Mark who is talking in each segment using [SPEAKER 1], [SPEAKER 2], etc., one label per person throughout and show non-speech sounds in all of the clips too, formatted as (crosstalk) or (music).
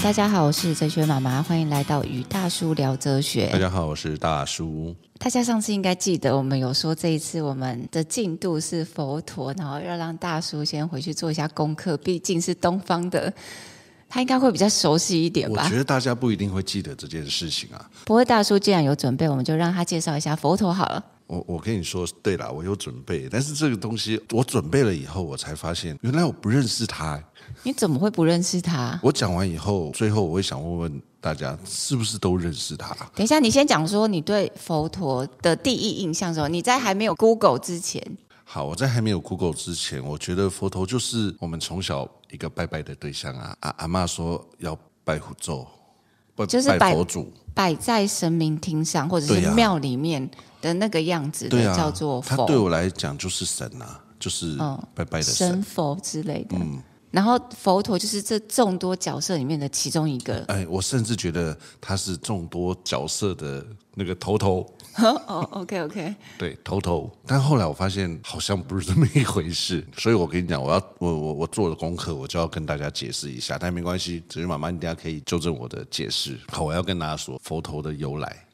[SPEAKER 1] 大家好，我是哲学妈妈，欢迎来到与大叔聊哲学。
[SPEAKER 2] 大家好，我是大叔。
[SPEAKER 1] 大家上次应该记得，我们有说这一次我们的进度是佛陀，然后要让大叔先回去做一下功课，毕竟是东方的，他应该会比较熟悉一点吧？
[SPEAKER 2] 我觉得大家不一定会记得这件事情啊。
[SPEAKER 1] 不过大叔既然有准备，我们就让他介绍一下佛陀好了。
[SPEAKER 2] 我我跟你说，对了，我有准备，但是这个东西我准备了以后，我才发现原来我不认识他。
[SPEAKER 1] 你怎么会不认识他？
[SPEAKER 2] 我讲完以后，最后我会想问问大家，是不是都认识他？
[SPEAKER 1] 等一下，你先讲说你对佛陀的第一印象是什么？你在还没有 Google 之前。
[SPEAKER 2] 好，我在还没有 Google 之前，我觉得佛陀就是我们从小一个拜拜的对象啊。阿阿妈说要拜佛祖，
[SPEAKER 1] 就是拜
[SPEAKER 2] 佛祖，
[SPEAKER 1] 摆在神明厅上或者是庙里面的那个样子的，
[SPEAKER 2] 对啊，
[SPEAKER 1] 叫做佛。
[SPEAKER 2] 他对我来讲就是神啊，就是拜拜的神，
[SPEAKER 1] 神佛之类的。嗯。然后佛陀就是这众多角色里面的其中一个。
[SPEAKER 2] 哎，我甚至觉得他是众多角色的那个头头。(laughs)
[SPEAKER 1] 哦，OK OK。
[SPEAKER 2] 对，头头。但后来我发现好像不是这么一回事，(laughs) 所以我跟你讲，我要我我我做了功课，我就要跟大家解释一下。但没关系，子瑜妈妈，你等下可以纠正我的解释。好，我要跟大家说佛陀的由来。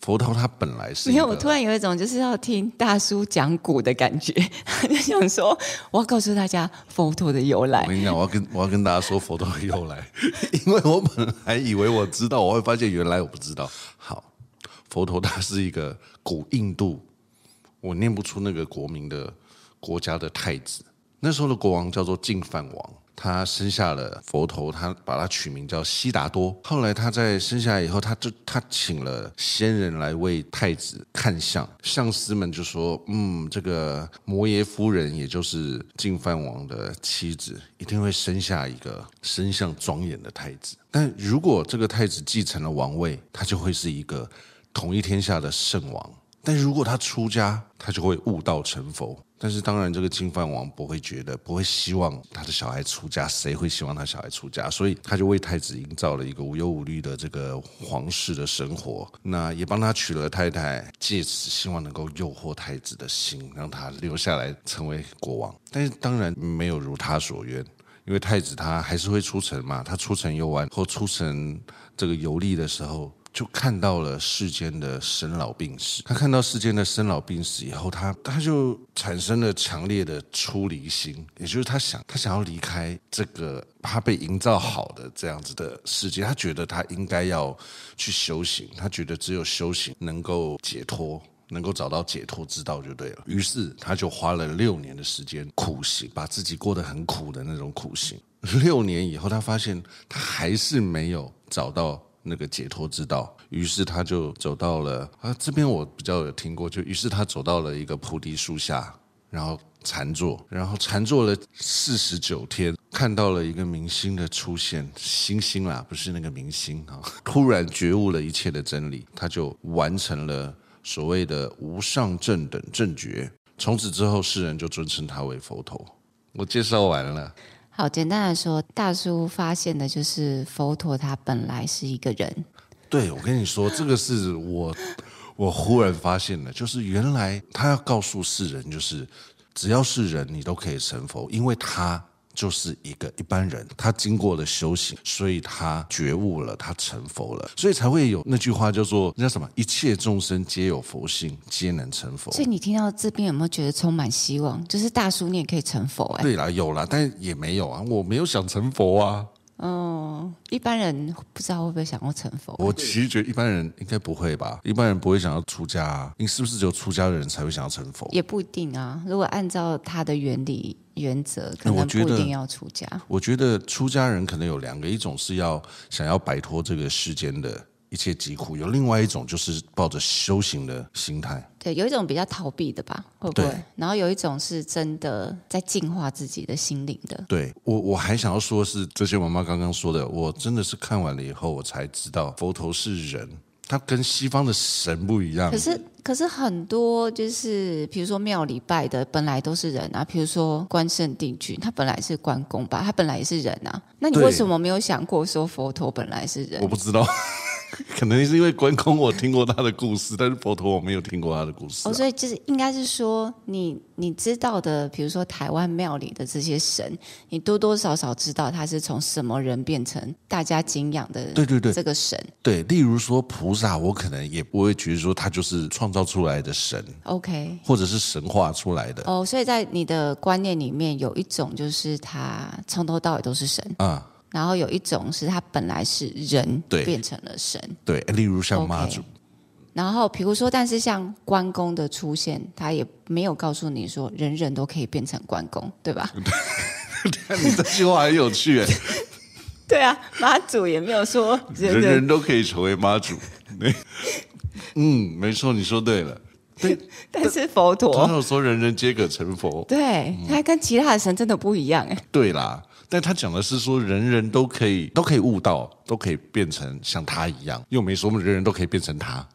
[SPEAKER 2] 佛陀他本来是，
[SPEAKER 1] 没有，我突然有一种就是要听大叔讲古的感觉，(laughs) 就想说我要告诉大家佛陀的由来。
[SPEAKER 2] 我跟你讲，我要跟我要跟大家说佛陀的由来，(laughs) 因为我本来以为我知道，我会发现原来我不知道。好，佛陀他是一个古印度，我念不出那个国名的国家的太子，那时候的国王叫做净饭王。他生下了佛陀，他把他取名叫悉达多。后来他在生下来以后，他就他请了仙人来为太子看相，相师们就说：“嗯，这个摩耶夫人，也就是净饭王的妻子，一定会生下一个身相庄严的太子。但如果这个太子继承了王位，他就会是一个统一天下的圣王。但如果他出家，他就会悟道成佛。”但是当然，这个金饭王不会觉得，不会希望他的小孩出家。谁会希望他小孩出家？所以他就为太子营造了一个无忧无虑的这个皇室的生活。那也帮他娶了太太，借此希望能够诱惑太子的心，让他留下来成为国王。但是当然没有如他所愿，因为太子他还是会出城嘛。他出城游玩或出城这个游历的时候。就看到了世间的生老病死。他看到世间的生老病死以后，他他就产生了强烈的出离心，也就是他想他想要离开这个他被营造好的这样子的世界。他觉得他应该要去修行，他觉得只有修行能够解脱，能够找到解脱之道就对了。于是他就花了六年的时间苦行，把自己过得很苦的那种苦行。六年以后，他发现他还是没有找到。那个解脱之道，于是他就走到了啊，这边我比较有听过，就于是他走到了一个菩提树下，然后禅坐，然后禅坐了四十九天，看到了一个明星的出现，星星啦，不是那个明星啊，突然觉悟了一切的真理，他就完成了所谓的无上正等正觉，从此之后世人就尊称他为佛陀。我介绍完了。
[SPEAKER 1] 好，简单来说，大叔发现的就是佛陀他本来是一个人。
[SPEAKER 2] 对，我跟你说，这个是我我忽然发现的，就是原来他要告诉世人，就是只要是人，你都可以成佛，因为他。就是一个一般人，他经过了修行，所以他觉悟了，他成佛了，所以才会有那句话叫做那叫什么？一切众生皆有佛性，皆能成佛。
[SPEAKER 1] 所以你听到这边有没有觉得充满希望？就是大叔你也可以成佛哎。
[SPEAKER 2] 对啦，有啦，但也没有啊，我没有想成佛啊。
[SPEAKER 1] 哦，一般人不知道会不会想要成佛？
[SPEAKER 2] 我其实觉得一般人应该不会吧，一般人不会想要出家啊。你是不是只有出家的人才会想要成佛？
[SPEAKER 1] 也不一定啊。如果按照他的原理原则，可能不一定要出家。
[SPEAKER 2] 我觉得出家人可能有两个，一种是要想要摆脱这个世间的。一切疾苦，有另外一种就是抱着修行的心态。
[SPEAKER 1] 对，有一种比较逃避的吧，会不会？然后有一种是真的在净化自己的心灵的。
[SPEAKER 2] 对，我我还想要说的是，这些妈妈刚刚说的，我真的是看完了以后，我才知道佛陀是人，他跟西方的神不一样。
[SPEAKER 1] 可是，可是很多就是，比如说庙里拜的本来都是人啊，比如说关圣帝君，他本来是关公吧，他本来也是人啊。那你为什么没有想过说佛陀本来是人？
[SPEAKER 2] 我不知道。(laughs) 可能是因为关公我听过他的故事，但是佛陀我没有听过他的故事、啊。
[SPEAKER 1] 哦，所以就是应该是说你，你你知道的，比如说台湾庙里的这些神，你多多少少知道他是从什么人变成大家敬仰的。对对对，这个神。
[SPEAKER 2] 对，例如说菩萨，我可能也不会觉得说他就是创造出来的神。
[SPEAKER 1] OK，
[SPEAKER 2] 或者是神话出来的。
[SPEAKER 1] 哦，所以在你的观念里面，有一种就是他从头到尾都是神啊。然后有一种是他本来是人，对，变成了神，
[SPEAKER 2] 对，例如像妈祖。Okay.
[SPEAKER 1] 然后比如说，但是像关公的出现，他也没有告诉你说人人都可以变成关公，对吧？(laughs)
[SPEAKER 2] 你这句话很有趣
[SPEAKER 1] 哎，(laughs) 对啊，妈祖也没有说人
[SPEAKER 2] 人，人人都可以成为妈祖。(laughs) 嗯，没错，你说对了。对，
[SPEAKER 1] 但是佛陀
[SPEAKER 2] 他有说人人皆可成佛，
[SPEAKER 1] 对，他跟其他的神真的不一样哎。
[SPEAKER 2] 对啦。但他讲的是说，人人都可以都可以悟到，都可以变成像他一样，又没说我们人人都可以变成他。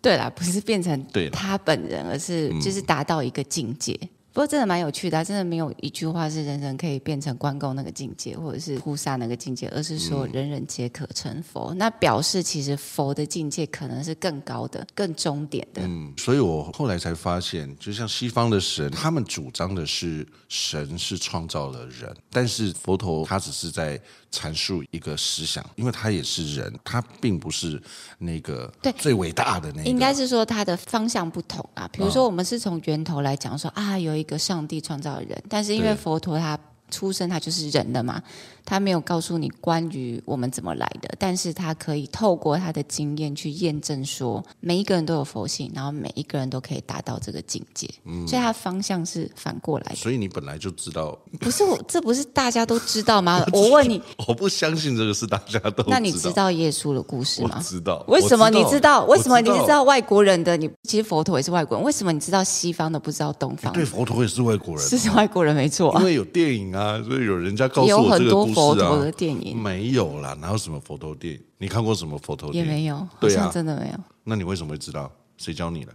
[SPEAKER 1] 对啦，不是变成他本人，而是就是达到一个境界。嗯不过真的蛮有趣的，真的没有一句话是人人可以变成关公那个境界，或者是菩萨那个境界，而是说人人皆可成佛。嗯、那表示其实佛的境界可能是更高的、更终点的。
[SPEAKER 2] 嗯，所以我后来才发现，就像西方的神，他们主张的是神是创造了人，但是佛陀他只是在阐述一个思想，因为他也是人，他并不是那个对最伟大的那个。
[SPEAKER 1] 应该是说他的方向不同啊。比如说，我们是从源头来讲说啊，有一个。上帝创造人，但是因为佛陀他出生他就是人的嘛，他没有告诉你关于我们怎么来的，但是他可以透过他的经验去验证说，每一个人都有佛性，然后每一个人都可以达到这个境界，嗯，所以他方向是反过来的。
[SPEAKER 2] 所以你本来就知道，
[SPEAKER 1] 不是我，这不是大家都知道吗？(laughs) 我，问你，
[SPEAKER 2] 我不相信这个是大家都知道。
[SPEAKER 1] 那你知道耶稣的故事
[SPEAKER 2] 吗？知道。
[SPEAKER 1] 为什么你知道？为什么你知道外国人的？你其实佛陀也是外国人，为什么你知道西方的不知道东方？
[SPEAKER 2] 对，佛陀也是外国人，
[SPEAKER 1] 是外国人没错。
[SPEAKER 2] 因为有电影啊，所以有人家告诉我这个故事
[SPEAKER 1] 佛陀的电影。
[SPEAKER 2] 没有啦，哪有什么佛陀电影？你看过什么佛陀电影？
[SPEAKER 1] 也没有，对啊，真的没有。
[SPEAKER 2] 那你为什么会知道？谁教你的？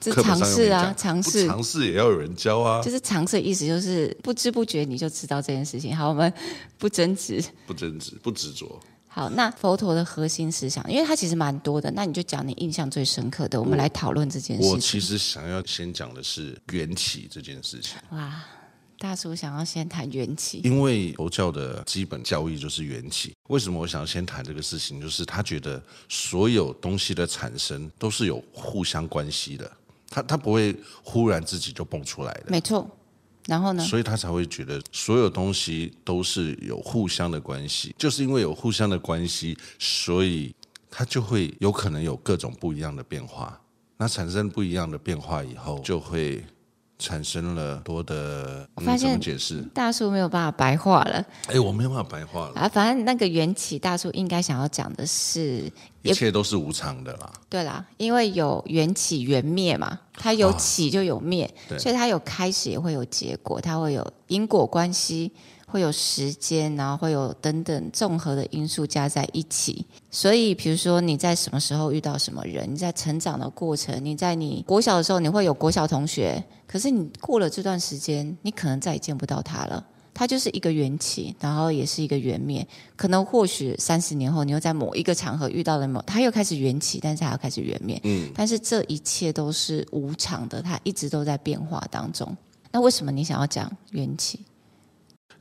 [SPEAKER 1] 这尝试啊，尝试，
[SPEAKER 2] 尝试也要有人教啊。
[SPEAKER 1] 就是尝试的意思，就是不知不觉你就知道这件事情。好，我们不争执，
[SPEAKER 2] 不争执，不执着。
[SPEAKER 1] 好，那佛陀的核心思想，因为它其实蛮多的，那你就讲你印象最深刻的，我们来讨论这件事情。
[SPEAKER 2] 我其实想要先讲的是缘起这件事情。
[SPEAKER 1] 哇。大叔想要先谈缘起，
[SPEAKER 2] 因为佛教的基本教义就是缘起。为什么我想要先谈这个事情？就是他觉得所有东西的产生都是有互相关系的，他他不会忽然自己就蹦出来的。
[SPEAKER 1] 没错，然后呢？
[SPEAKER 2] 所以他才会觉得所有东西都是有互相的关系，就是因为有互相的关系，所以他就会有可能有各种不一样的变化。那产生不一样的变化以后，就会。产生了多的，我发现解释
[SPEAKER 1] 大叔没有办法白话了。
[SPEAKER 2] 哎，我没有办法白话了
[SPEAKER 1] 啊！反正那个缘起，大叔应该想要讲的是，
[SPEAKER 2] 一切都是无常的啦。
[SPEAKER 1] 对啦，因为有缘起缘灭嘛，它有起就有灭，啊、所以它有开始也会有结果，它会有因果关系。会有时间，然后会有等等综合的因素加在一起。所以，比如说你在什么时候遇到什么人，你在成长的过程，你在你国小的时候，你会有国小同学，可是你过了这段时间，你可能再也见不到他了。他就是一个缘起，然后也是一个缘灭。可能或许三十年后，你又在某一个场合遇到了某，他又开始缘起，但是还要开始缘灭。嗯，但是这一切都是无常的，它一直都在变化当中。那为什么你想要讲缘起？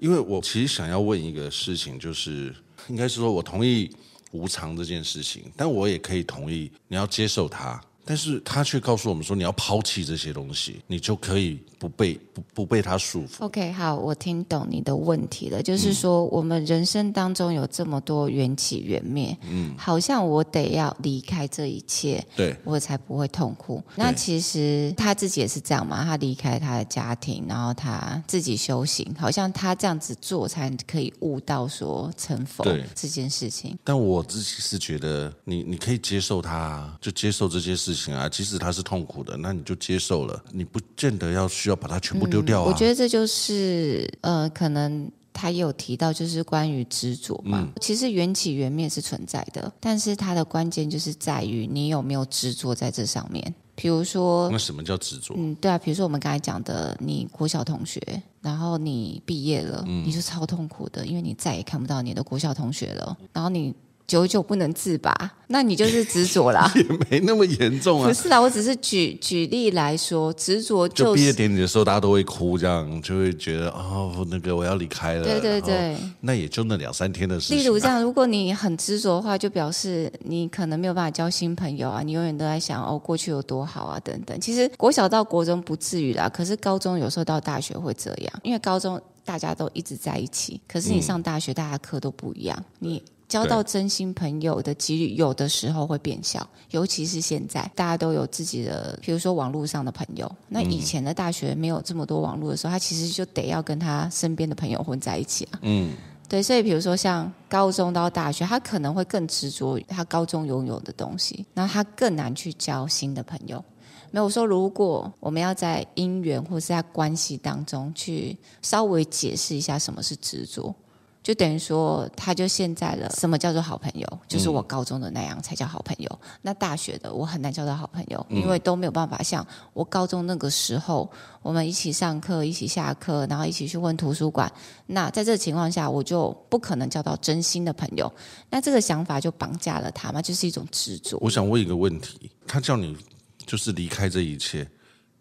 [SPEAKER 2] 因为我其实想要问一个事情，就是应该是说我同意无偿这件事情，但我也可以同意你要接受它。但是他却告诉我们说，你要抛弃这些东西，你就可以不被不不被他束缚。
[SPEAKER 1] OK，好，我听懂你的问题了，就是说我们人生当中有这么多缘起缘灭，嗯，好像我得要离开这一切，对，我才不会痛苦。那其实他自己也是这样嘛，他离开他的家庭，然后他自己修行，好像他这样子做才可以悟到说成佛这件事情。
[SPEAKER 2] 但我自己是觉得你，你你可以接受他，就接受这些事。事情啊，即使他是痛苦的，那你就接受了，你不见得要需要把它全部丢掉啊。
[SPEAKER 1] 嗯，我觉得这就是呃，可能他也有提到，就是关于执着嘛。嗯，其实缘起缘灭是存在的，但是它的关键就是在于你有没有执着在这上面。比如说，
[SPEAKER 2] 那什么叫执着？
[SPEAKER 1] 嗯，对啊，比如说我们刚才讲的，你国小同学，然后你毕业了，嗯，你是超痛苦的，因为你再也看不到你的国小同学了，然后你。久久不能自拔，那你就是执着啦。(laughs)
[SPEAKER 2] 也没那么严重啊。
[SPEAKER 1] 不是啦，我只是举举例来说，执着、就是、
[SPEAKER 2] 就毕业典礼的时候，大家都会哭，这样就会觉得哦，那个我要离开了。
[SPEAKER 1] 对对对，
[SPEAKER 2] 那也就那两三天的事情、啊。
[SPEAKER 1] 例如这样，如果你很执着的话，就表示你可能没有办法交新朋友啊，你永远都在想哦，过去有多好啊等等。其实国小到国中不至于啦，可是高中有时候到大学会这样，因为高中大家都一直在一起，可是你上大学，大家课都不一样，你。交到真心朋友的几率有的时候会变小，尤其是现在大家都有自己的，比如说网络上的朋友。那以前的大学没有这么多网络的时候，他其实就得要跟他身边的朋友混在一起啊。嗯，对，所以比如说像高中到大学，他可能会更执着于他高中拥有的东西，然后他更难去交新的朋友。没有说，如果我们要在姻缘或是在关系当中去稍微解释一下什么是执着。就等于说，他就现在了。什么叫做好朋友？就是我高中的那样才叫好朋友。嗯、那大学的我很难交到好朋友，因为都没有办法像我高中那个时候，我们一起上课、一起下课，然后一起去问图书馆。那在这个情况下，我就不可能交到真心的朋友。那这个想法就绑架了他嘛，就是一种执着。
[SPEAKER 2] 我想问一个问题：他叫你就是离开这一切。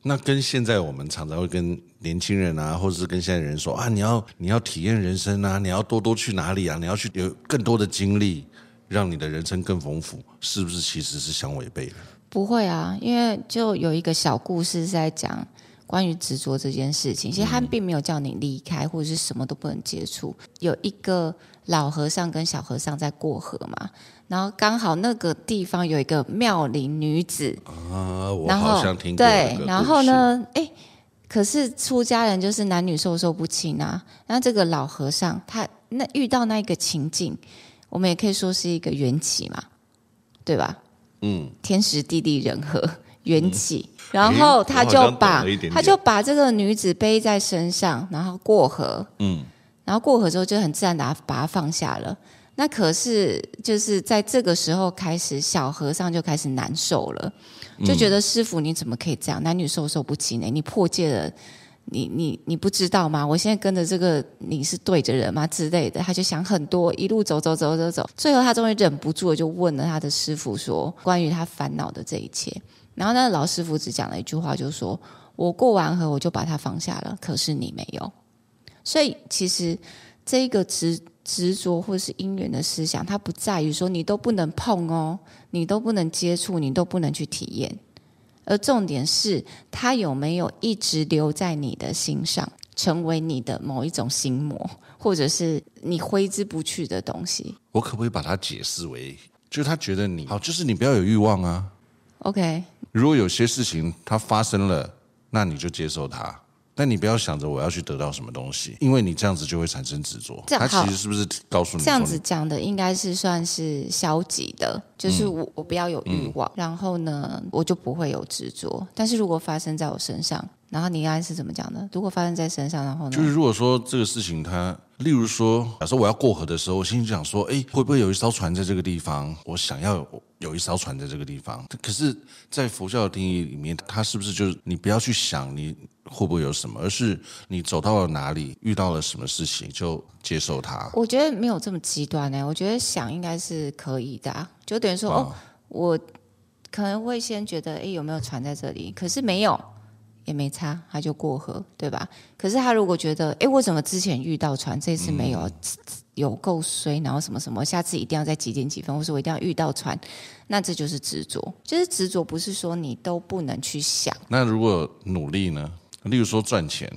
[SPEAKER 2] 那跟现在我们常常会跟年轻人啊，或者是跟现在人说啊，你要你要体验人生啊，你要多多去哪里啊，你要去有更多的经历，让你的人生更丰富，是不是其实是相违背的？
[SPEAKER 1] 不会啊，因为就有一个小故事是在讲关于执着这件事情。其实他并没有叫你离开，或者是什么都不能接触。有一个老和尚跟小和尚在过河嘛。然后刚好那个地方有一个妙龄女子
[SPEAKER 2] 啊，我好像听过。
[SPEAKER 1] 对，然后呢，哎，可是出家人就是男女授受不亲啊。那这个老和尚他那遇到那一个情境，我们也可以说是一个缘起嘛，对吧？嗯，天时地利人和缘起，嗯、然后他就把他就把这个女子背在身上，然后过河，嗯，然后过河之后就很自然的把她放下了。那可是就是在这个时候开始，小和尚就开始难受了，就觉得师傅你怎么可以这样，男女授受不亲呢？你破戒了，你你你不知道吗？我现在跟着这个你是对着人吗之类的？他就想很多，一路走走走走走，最后他终于忍不住了，就问了他的师傅说关于他烦恼的这一切。然后那个老师傅只讲了一句话，就说我过完河我就把他放下了，可是你没有。所以其实这个执。执着或是因缘的思想，它不在于说你都不能碰哦，你都不能接触，你都不能去体验，而重点是它有没有一直留在你的心上，成为你的某一种心魔，或者是你挥之不去的东西。
[SPEAKER 2] 我可不可以把它解释为，就是他觉得你好，就是你不要有欲望啊。
[SPEAKER 1] OK，
[SPEAKER 2] 如果有些事情它发生了，那你就接受它。但你不要想着我要去得到什么东西，因为你这样子就会产生执着。他其实是不是告诉你？
[SPEAKER 1] 这样子讲的应该是算是消极的，就是我、嗯、我不要有欲望，嗯、然后呢，我就不会有执着。但是如果发生在我身上，然后你应该是怎么讲的？如果发生在身上，然后呢？
[SPEAKER 2] 就是如果说这个事情它，例如说，假设我要过河的时候，我心里想说，哎，会不会有一艘船在这个地方？我想要有，有一艘船在这个地方。可是，在佛教的定义里面，它是不是就是你不要去想你会不会有什么，而是你走到了哪里，遇到了什么事情，就接受它？
[SPEAKER 1] 我觉得没有这么极端呢。我觉得想应该是可以的啊，就等于说，哦，哦，我可能会先觉得，哎，有没有船在这里？可是没有。也没差，他就过河，对吧？可是他如果觉得，哎，我怎么之前遇到船，这次没有，嗯、有够衰，然后什么什么，下次一定要在几点几分，或是我一定要遇到船，那这就是执着。就是执着，不是说你都不能去想。
[SPEAKER 2] 那如果努力呢？例如说赚钱，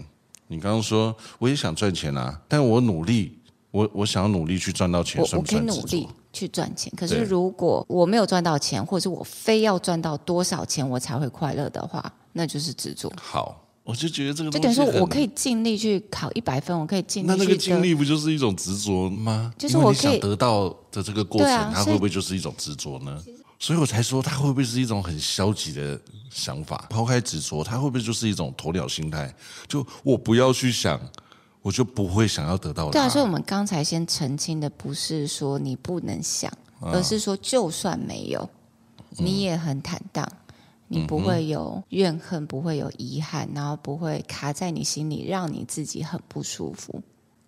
[SPEAKER 2] 你刚刚说我也想赚钱啊，但我努力，我我想要努力去赚到钱，算不算执着？
[SPEAKER 1] 我可以努力去赚钱，可是如果我没有赚到钱，或者是我非要赚到多少钱我才会快乐的话。那就是执着。好，
[SPEAKER 2] 我就觉得这个东西
[SPEAKER 1] 就等于说，我可以尽力去考一百分，我可以尽力。
[SPEAKER 2] 那那个尽力不就是一种执着吗？就是我想得到的这个过程，啊、它会不会就是一种执着呢？所以我才说，它会不会是一种很消极的想法？抛开执着，它会不会就是一种鸵鸟心态？就我不要去想，我就不会想要得到。
[SPEAKER 1] 对啊，所以我们刚才先澄清的不是说你不能想，而是说就算没有，你也很坦荡。你不会有怨恨，不会有遗憾，然后不会卡在你心里，让你自己很不舒服。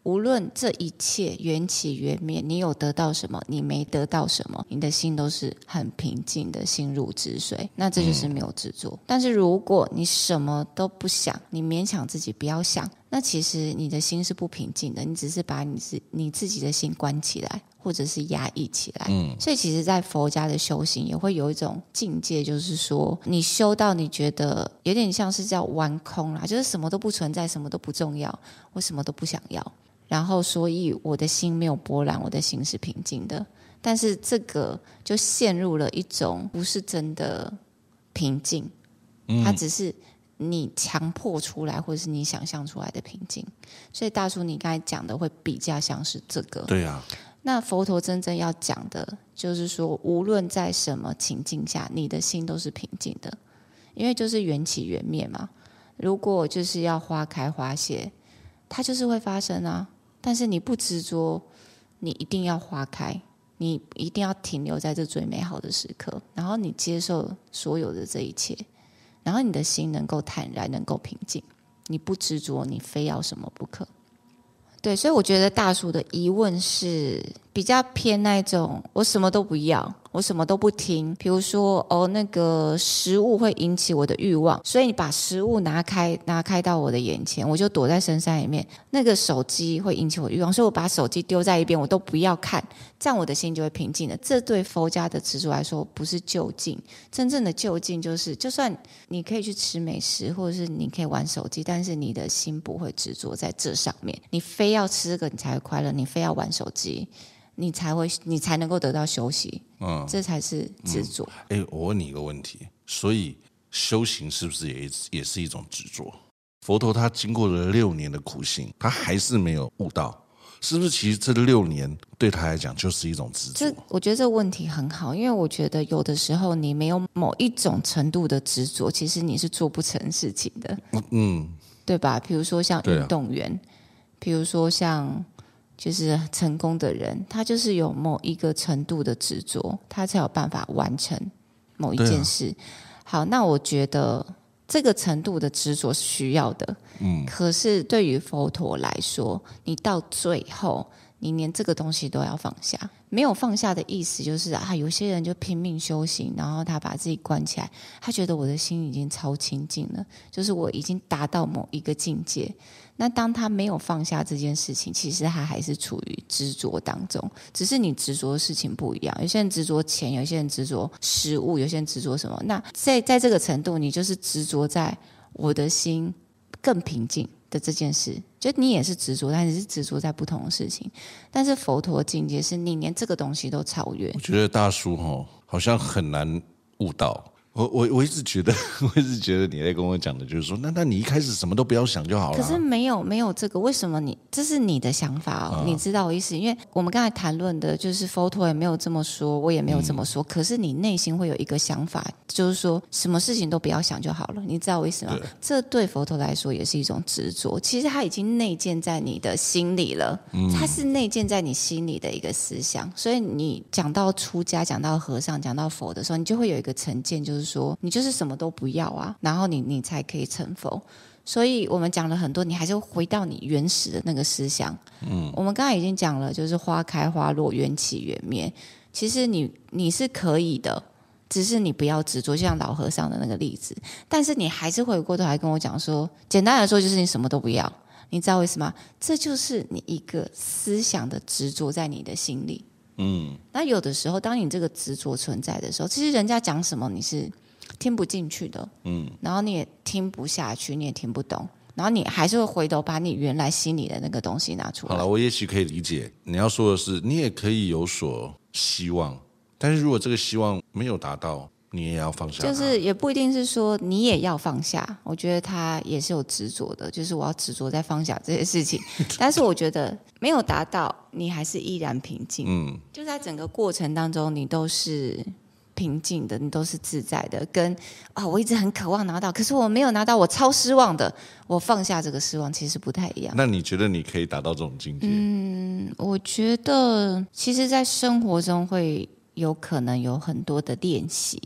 [SPEAKER 1] 无论这一切缘起缘灭，你有得到什么，你没得到什么，你的心都是很平静的，心如止水。那这就是没有执着。嗯、但是如果你什么都不想，你勉强自己不要想，那其实你的心是不平静的。你只是把你自你自己的心关起来，或者是压抑起来。嗯，所以其实，在佛家的修行也会有一种境界，就是说，你修到你觉得有点像是叫完空啦，就是什么都不存在，什么都不重要，我什么都不想要。然后，所以我的心没有波澜，我的心是平静的。但是这个就陷入了一种不是真的平静，它只是你强迫出来，或者是你想象出来的平静。所以大叔，你刚才讲的会比较像是这个。
[SPEAKER 2] 对呀。
[SPEAKER 1] 那佛陀真正要讲的，就是说，无论在什么情境下，你的心都是平静的，因为就是缘起缘灭嘛。如果就是要花开花谢，它就是会发生啊。但是你不执着，你一定要花开，你一定要停留在这最美好的时刻，然后你接受所有的这一切，然后你的心能够坦然，能够平静，你不执着，你非要什么不可。对，所以我觉得大叔的疑问是比较偏那种，我什么都不要。我什么都不听，比如说哦，那个食物会引起我的欲望，所以你把食物拿开，拿开到我的眼前，我就躲在深山里面。那个手机会引起我欲望，所以我把手机丢在一边，我都不要看，这样我的心就会平静了。这对佛家的执着来说不是就近，真正的就近就是，就算你可以去吃美食，或者是你可以玩手机，但是你的心不会执着在这上面。你非要吃这个，你才会快乐；你非要玩手机。你才会，你才能够得到休息，嗯，这才是执着。
[SPEAKER 2] 哎、嗯欸，我问你一个问题，所以修行是不是也也是一种执着？佛陀他经过了六年的苦行，他还是没有悟到，是不是？其实这六年对他来讲就是一种执着。
[SPEAKER 1] 我觉得这个问题很好，因为我觉得有的时候你没有某一种程度的执着，其实你是做不成事情的，嗯，对吧？比如说像运动员，比、啊、如说像。就是成功的人，他就是有某一个程度的执着，他才有办法完成某一件事。啊、好，那我觉得这个程度的执着是需要的。嗯，可是对于佛陀来说，你到最后，你连这个东西都要放下。没有放下的意思就是啊，有些人就拼命修行，然后他把自己关起来，他觉得我的心已经超清净了，就是我已经达到某一个境界。那当他没有放下这件事情，其实他还是处于执着当中，只是你执着的事情不一样。有些人执着钱，有些人执着食物，有些人执着什么？那在在这个程度，你就是执着在我的心更平静的这件事，就你也是执着，但是是执着在不同的事情。但是佛陀境界是你连这个东西都超越。
[SPEAKER 2] 我觉得大叔齁，好像很难悟到。我我我一直觉得，(laughs) 我一直觉得你在跟我讲的就是说，那那你一开始什么都不要想就好了。
[SPEAKER 1] 可是没有没有这个，为什么你这是你的想法哦？嗯、你知道我意思？因为我们刚才谈论的就是佛陀也没有这么说，我也没有这么说。嗯、可是你内心会有一个想法，就是说什么事情都不要想就好了。你知道我意思吗？对这对佛陀来说也是一种执着。其实他已经内建在你的心里了，嗯、他是内建在你心里的一个思想。所以你讲到出家，讲到和尚，讲到佛的时候，你就会有一个成见，就是。说你就是什么都不要啊，然后你你才可以成佛。所以我们讲了很多，你还是回到你原始的那个思想。嗯，我们刚才已经讲了，就是花开花落，缘起缘灭。其实你你是可以的，只是你不要执着，就像老和尚的那个例子。但是你还是回过头来跟我讲说，简单来说就是你什么都不要。你知道为什么？这就是你一个思想的执着在你的心里。嗯，那有的时候，当你这个执着存在的时候，其实人家讲什么你是听不进去的，嗯，然后你也听不下去，你也听不懂，然后你还是会回头把你原来心里的那个东西拿出来。好了，
[SPEAKER 2] 我也许可以理解。你要说的是，你也可以有所希望，但是如果这个希望没有达到。你也要放下，
[SPEAKER 1] 就是也不一定是说你也要放下。我觉得他也是有执着的，就是我要执着在放下这些事情。(laughs) 但是我觉得没有达到，你还是依然平静。嗯，就在整个过程当中，你都是平静的，你都是自在的。跟啊、哦，我一直很渴望拿到，可是我没有拿到，我超失望的。我放下这个失望，其实不太一样。
[SPEAKER 2] 那你觉得你可以达到这种境界？
[SPEAKER 1] 嗯，我觉得其实，在生活中会。有可能有很多的练习，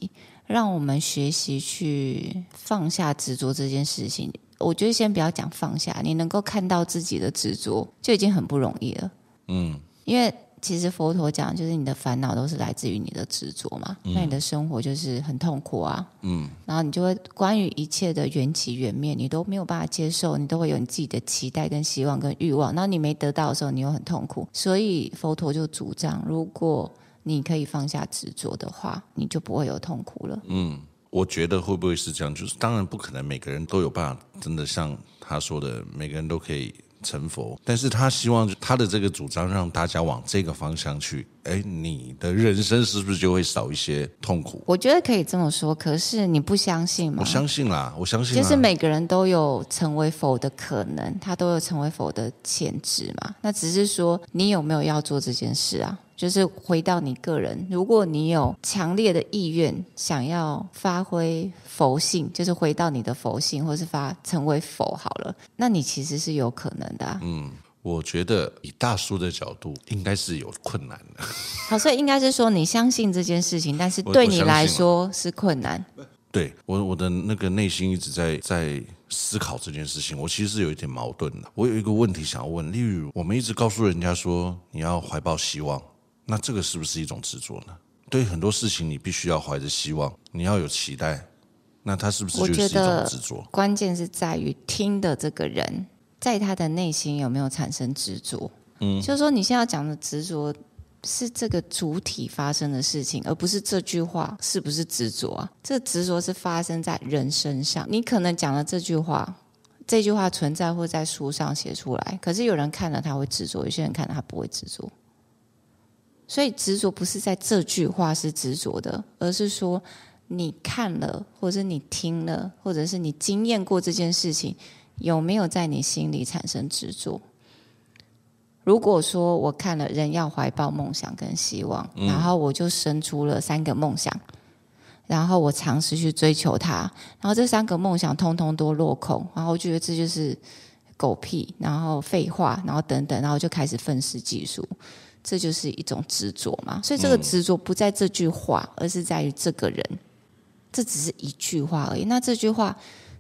[SPEAKER 1] 让我们学习去放下执着这件事情。我觉得先不要讲放下，你能够看到自己的执着，就已经很不容易了。嗯，因为。其实佛陀讲，就是你的烦恼都是来自于你的执着嘛，嗯、那你的生活就是很痛苦啊。嗯，然后你就会关于一切的缘起缘灭，你都没有办法接受，你都会有你自己的期待跟希望跟欲望。然后你没得到的时候，你又很痛苦。所以佛陀就主张，如果你可以放下执着的话，你就不会有痛苦了。
[SPEAKER 2] 嗯，我觉得会不会是这样？就是当然不可能每个人都有办法，真的像他说的，每个人都可以。成佛，但是他希望他的这个主张让大家往这个方向去，哎，你的人生是不是就会少一些痛苦？
[SPEAKER 1] 我觉得可以这么说，可是你不相信吗？
[SPEAKER 2] 我相信啦，我相信。
[SPEAKER 1] 其实每个人都有成为佛的可能，他都有成为佛的潜质嘛。那只是说你有没有要做这件事啊？就是回到你个人，如果你有强烈的意愿想要发挥佛性，就是回到你的佛性，或是发成为佛好了，那你其实是有可能的啊。
[SPEAKER 2] 嗯，我觉得以大叔的角度，应该是有困难的。(laughs)
[SPEAKER 1] 好，所以应该是说你相信这件事情，但是对你来说是困难。
[SPEAKER 2] 对我，我的那个内心一直在在思考这件事情，我其实是有一点矛盾的。我有一个问题想要问，例如我们一直告诉人家说，你要怀抱希望。那这个是不是一种执着呢？对很多事情，你必须要怀着希望，你要有期待。那他是不是就是一种执着？
[SPEAKER 1] 关键是在于听的这个人，在他的内心有没有产生执着？嗯，就是说你现在讲的执着是这个主体发生的事情，而不是这句话是不是执着啊？这执着是发生在人身上。你可能讲了这句话，这句话存在或在书上写出来，可是有人看了他会执着，有些人看了他不会执着。所以执着不是在这句话是执着的，而是说你看了，或者你听了，或者是你经验过这件事情，有没有在你心里产生执着？如果说我看了人要怀抱梦想跟希望，然后我就生出了三个梦想，然后我尝试去追求它，然后这三个梦想通通都落空，然后我觉得这就是狗屁，然后废话，然后等等，然后就开始愤世嫉俗。这就是一种执着嘛，所以这个执着不在这句话，而是在于这个人。这只是一句话而已。那这句话，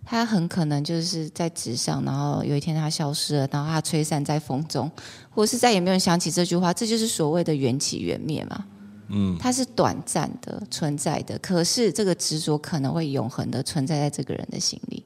[SPEAKER 1] 它很可能就是在纸上，然后有一天它消失了，然后它吹散在风中，或是再也没有人想起这句话。这就是所谓的缘起缘灭嘛。嗯，它是短暂的存在的，可是这个执着可能会永恒的存在在这个人的心里。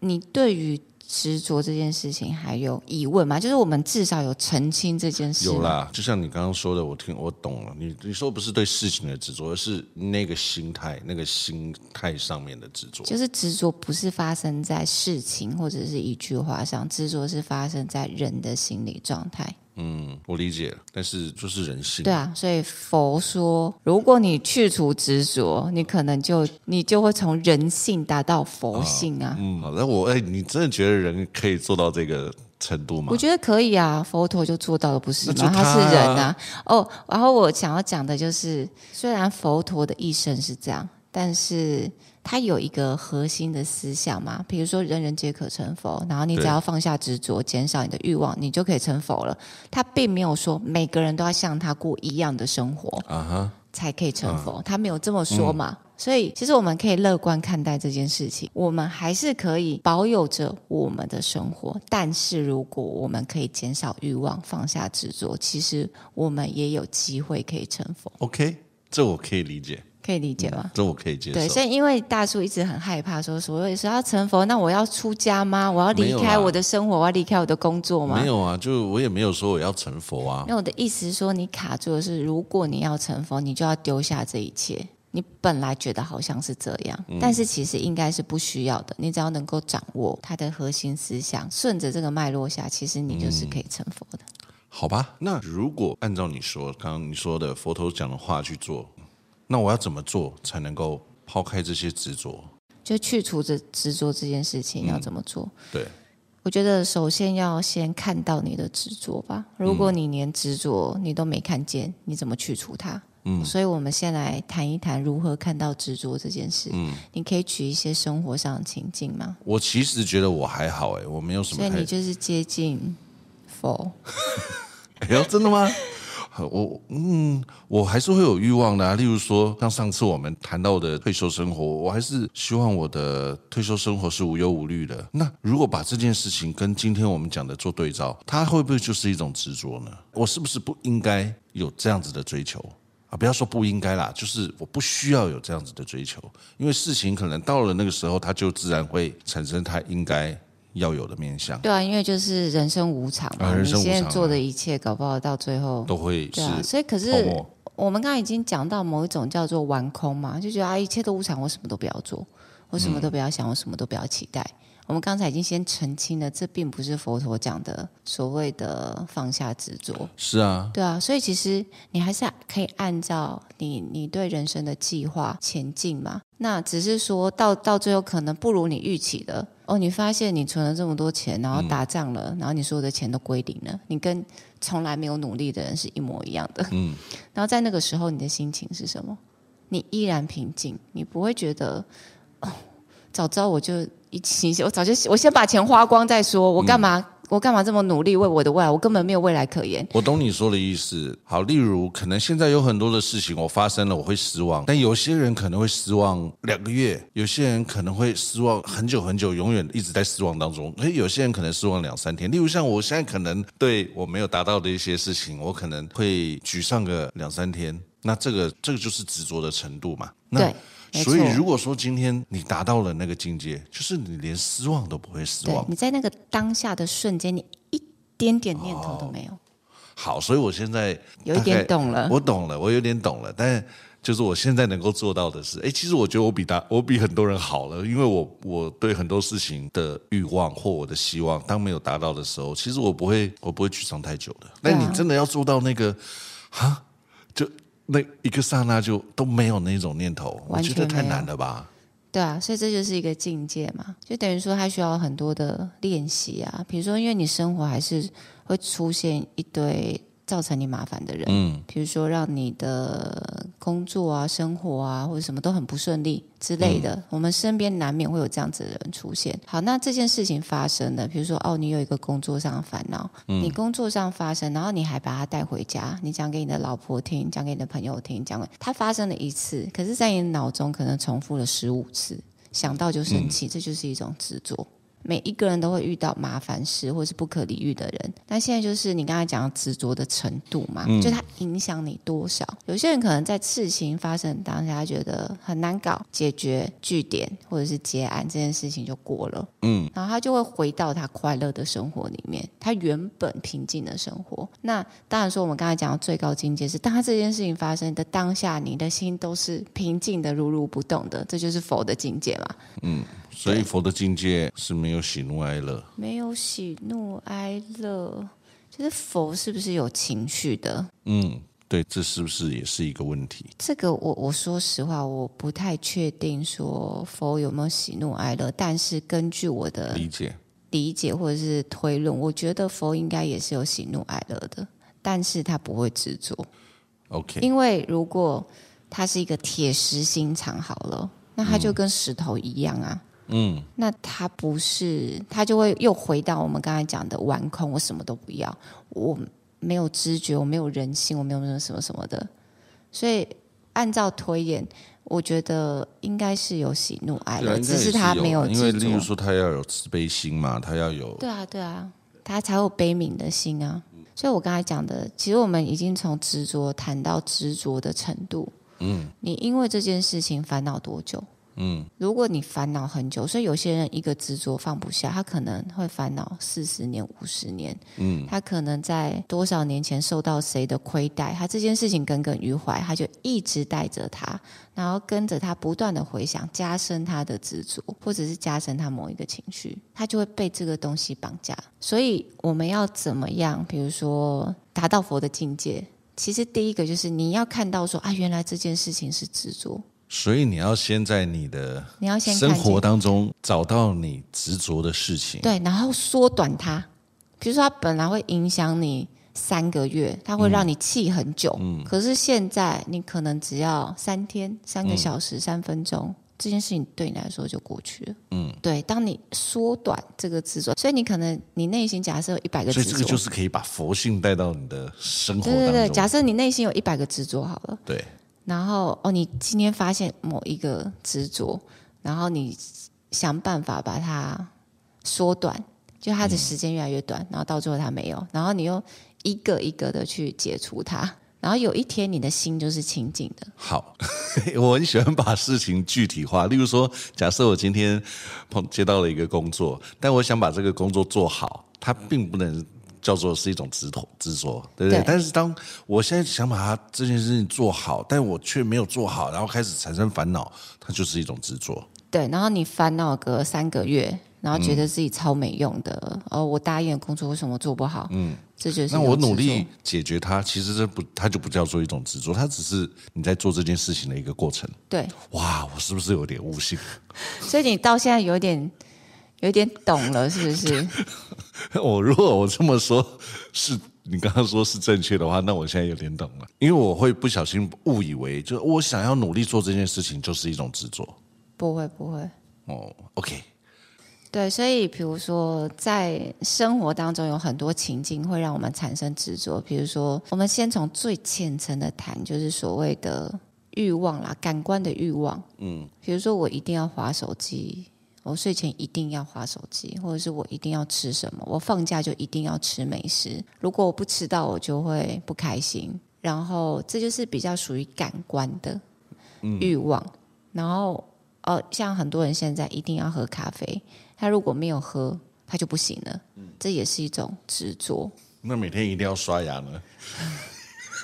[SPEAKER 1] 你对于。执着这件事情还有疑问吗？就是我们至少有澄清这件事。
[SPEAKER 2] 有啦，就像你刚刚说的，我听我懂了。你你说不是对事情的执着，而是那个心态、那个心态上面的执着。
[SPEAKER 1] 就是执着不是发生在事情或者是一句话上，执着是发生在人的心理状态。
[SPEAKER 2] 嗯，我理解，但是就是人性。
[SPEAKER 1] 对啊，所以佛说，如果你去除执着，你可能就你就会从人性达到佛性啊。啊
[SPEAKER 2] 嗯，好，那我哎，你真的觉得人可以做到这个程度吗？
[SPEAKER 1] 我觉得可以啊，佛陀就做到了，不是吗？他，他是人啊。哦，然后我想要讲的就是，虽然佛陀的一生是这样，但是。他有一个核心的思想嘛，比如说人人皆可成佛，然后你只要放下执着，减少你的欲望，你就可以成佛了。他并没有说每个人都要像他过一样的生活，uh-huh. 才可以成佛。Uh-huh. 他没有这么说嘛。嗯。所以其实我们可以乐观看待这件事情，我们还是可以保有着我们的生活。但是如果我们可以减少欲望，放下执着，其实我们也有机会可以成佛。
[SPEAKER 2] OK，这我可以理解。
[SPEAKER 1] 可以理解吗？
[SPEAKER 2] 这我可以接受。
[SPEAKER 1] 对，所以因为大叔一直很害怕说，所谓说要成佛，那我要出家吗？我要离开我的生活，我要离开我的工作吗？
[SPEAKER 2] 没有啊，就我也没有说我要成佛啊。
[SPEAKER 1] 那我的意思是说，你卡住的是，如果你要成佛，你就要丢下这一切。你本来觉得好像是这样，嗯，但是其实应该是不需要的。你只要能够掌握它的核心思想，顺着这个脉络下，其实你就是可以成佛的。
[SPEAKER 2] 嗯，好吧，那如果按照你说刚刚你说的佛陀讲的话去做。那我要怎么做才能够抛开这些执着？
[SPEAKER 1] 就去除这执着这件事情要怎么做？
[SPEAKER 2] 嗯，对，
[SPEAKER 1] 我觉得首先要先看到你的执着吧。如果你连执着你都没看见，你怎么去除它？嗯，所以我们先来谈一谈如何看到执着这件事。嗯，你可以举一些生活上的情境吗？
[SPEAKER 2] 我其实觉得我还好，哎，我没有什么。
[SPEAKER 1] 所以你就是接近否。(laughs)
[SPEAKER 2] 哎呦，真的吗？我嗯，我还是会有欲望的啊。例如说，像上次我们谈到的退休生活，我还是希望我的退休生活是无忧无虑的。那如果把这件事情跟今天我们讲的做对照，它会不会就是一种执着呢？我是不是不应该有这样子的追求啊？不要说不应该啦，就是我不需要有这样子的追求，因为事情可能到了那个时候，它就自然会产生它应该。要有的面相，
[SPEAKER 1] 对啊，因为就是人生无常嘛，啊人生无常啊、你现在做的一切，搞不好到最后
[SPEAKER 2] 都会是、啊。
[SPEAKER 1] 所以，可是我们刚刚已经讲到某一种叫做玩空嘛，就觉得啊，一切都无常，我什么都不要做，我什么都不要想，嗯、我什么都不要期待。我们刚才已经先澄清了，这并不是佛陀讲的所谓的放下执着。
[SPEAKER 2] 是啊，
[SPEAKER 1] 对啊，所以其实你还是可以按照你你对人生的计划前进嘛。那只是说到到最后，可能不如你预期的哦。你发现你存了这么多钱，然后打仗了，嗯、然后你所有的钱都归零了，你跟从来没有努力的人是一模一样的。嗯，(laughs) 然后在那个时候，你的心情是什么？你依然平静，你不会觉得哦，早知道我就。一起，我早就我先把钱花光再说。我干嘛？嗯、我干嘛这么努力为我的未来？我根本没有未来可言。
[SPEAKER 2] 我懂你说的意思。好，例如可能现在有很多的事情我发生了，我会失望。但有些人可能会失望两个月，有些人可能会失望很久很久，永远一直在失望当中。(laughs) 诶，有些人可能失望两三天。例如像我现在可能对我没有达到的一些事情，我可能会沮丧个两三天。那这个这个就是执着的程度嘛？
[SPEAKER 1] 对。
[SPEAKER 2] 所以，如果说今天你达到了那个境界，就是你连失望都不会失望。
[SPEAKER 1] 你在那个当下的瞬间，你一点点念头都没有。哦、
[SPEAKER 2] 好，所以我现在
[SPEAKER 1] 有一点懂了。
[SPEAKER 2] 我懂了，我有点懂了。但就是我现在能够做到的是，哎，其实我觉得我比大，我比很多人好了，因为我我对很多事情的欲望或我的希望，当没有达到的时候，其实我不会，我不会沮丧太久的。但你真的要做到那个，啊，就。那一个刹那就都没有那种念头，我觉得太难了吧？
[SPEAKER 1] 对啊，所以这就是一个境界嘛，就等于说它需要很多的练习啊。比如说，因为你生活还是会出现一堆。造成你麻烦的人，嗯，比如说让你的工作啊、生活啊，或者什么都很不顺利之类的，嗯、我们身边难免会有这样子的人出现。好，那这件事情发生了，比如说哦，你有一个工作上的烦恼，嗯、你工作上发生，然后你还把它带回家，你讲给你的老婆听，讲给你的朋友听，讲给它发生了一次，可是在你脑中可能重复了十五次，想到就生气，嗯、这就是一种执着。每一个人都会遇到麻烦事或是不可理喻的人，那现在就是你刚才讲执着的程度嘛，嗯、就它影响你多少？有些人可能在事情发生当下，他觉得很难搞，解决据点或者是结案这件事情就过了，嗯，然后他就会回到他快乐的生活里面，他原本平静的生活。那当然说，我们刚才讲的最高境界是，当他这件事情发生的当下，你的心都是平静的、如如不动的，这就是佛的境界嘛，嗯。
[SPEAKER 2] 所以佛的境界是没有喜怒哀乐，
[SPEAKER 1] 没有喜怒哀乐，就是佛是不是有情绪的？
[SPEAKER 2] 嗯，对，这是不是也是一个问题？
[SPEAKER 1] 这个我我说实话，我不太确定说佛有没有喜怒哀乐，但是根据我的理解、理解或者是推论，我觉得佛应该也是有喜怒哀乐的，但是他不会执着。
[SPEAKER 2] OK，
[SPEAKER 1] 因为如果他是一个铁石心肠，好了，那他就跟石头一样啊。嗯，那他不是，他就会又回到我们刚才讲的玩空，我什么都不要，我没有知觉，我没有人性，我没有什么什么什么的，所以按照推演，我觉得应该是有喜怒哀乐，只是他没有，
[SPEAKER 2] 因为例如说他要有慈悲心嘛，他要有，
[SPEAKER 1] 对啊对啊，他才有悲悯的心啊。所以我刚才讲的，其实我们已经从执着谈到执着的程度。嗯，你因为这件事情烦恼多久？嗯，如果你烦恼很久，所以有些人一个执着放不下，他可能会烦恼四十年、五十年。嗯，他可能在多少年前受到谁的亏待，他这件事情耿耿于怀，他就一直带着他，然后跟着他不断的回想，加深他的执着，或者是加深他某一个情绪，他就会被这个东西绑架。所以我们要怎么样？比如说达到佛的境界，其实第一个就是你要看到说啊，原来这件事情是执着。
[SPEAKER 2] 所以你要先在你的你要先生活当中找到你执着的事情，
[SPEAKER 1] 对，然后缩短它。比如说，它本来会影响你三个月，它会让你气很久，嗯，可是现在你可能只要三天、三个小时、三分钟，这件事情对你来说就过去了。嗯，对。当你缩短这个执着，所以你可能你内心假设有一百个执着，
[SPEAKER 2] 所以这个就是可以把佛性带到你的生活当中。
[SPEAKER 1] 对对对，假设你内心有一百个执着好了，
[SPEAKER 2] 对。
[SPEAKER 1] 然后哦，你今天发现某一个执着，然后你想办法把它缩短，就它的时间越来越短，然后到最后它没有，然后你又一个一个的去解除它。然后有一天，你的心就是清净的。
[SPEAKER 2] 好，(laughs) 我很喜欢把事情具体化。例如说，假设我今天碰接到了一个工作，但我想把这个工作做好，它并不能叫做是一种执着，执着，对不对？对。但是当我现在想把它这件事情做好，但我却没有做好，然后开始产生烦恼，它就是一种执着。
[SPEAKER 1] 对，然后你烦恼个三个月。然后觉得自己超没用的，嗯、哦，我答应的工作为什么做不好？嗯，这就是
[SPEAKER 2] 那我努力解决它，其实这不，它就不叫做一种执着，它只是你在做这件事情的一个过程。
[SPEAKER 1] 对，
[SPEAKER 2] 哇，我是不是有点悟性？(laughs)
[SPEAKER 1] 所以你到现在有点有点懂了，是不是？(laughs)
[SPEAKER 2] 我如果我这么说，是你刚刚说是正确的话，那我现在有点懂了，因为我会不小心误以为，就我想要努力做这件事情，就是一种执着。
[SPEAKER 1] 不会，不会。
[SPEAKER 2] 哦，OK。
[SPEAKER 1] 对，所以比如说，在生活当中有很多情境会让我们产生执着。比如说，我们先从最浅层的谈，就是所谓的欲望啦，感官的欲望。嗯，比如说我一定要滑手机，我睡前一定要划手机，或者是我一定要吃什么，我放假就一定要吃美食。如果我不吃到，我就会不开心。然后这就是比较属于感官的欲望。嗯、然后，哦，像很多人现在一定要喝咖啡。他如果没有喝，他就不行了。这也是一种执着。
[SPEAKER 2] 那每天一定要刷牙呢？(laughs)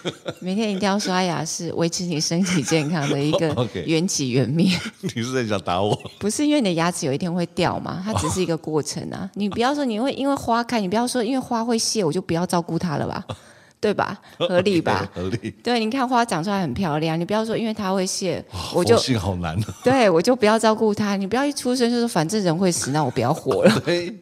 [SPEAKER 2] (laughs)
[SPEAKER 1] 每天一定要刷牙是维持你身体健康的一个 (laughs) 缘起缘灭。
[SPEAKER 2] 你是在想打我？
[SPEAKER 1] 不是，因为你的牙齿有一天会掉嘛，它只是一个过程啊。(laughs) 你不要说你会因为花开，你不要说因为花会谢，我就不要照顾它了吧。对吧？合理吧？Okay, 合理。对，你看花长出来很漂亮，你不要说因为它会谢，哦、我就
[SPEAKER 2] 心好难。
[SPEAKER 1] 对，我就不要照顾它。你不要一出生就说反正人会死，那我不要活了，对，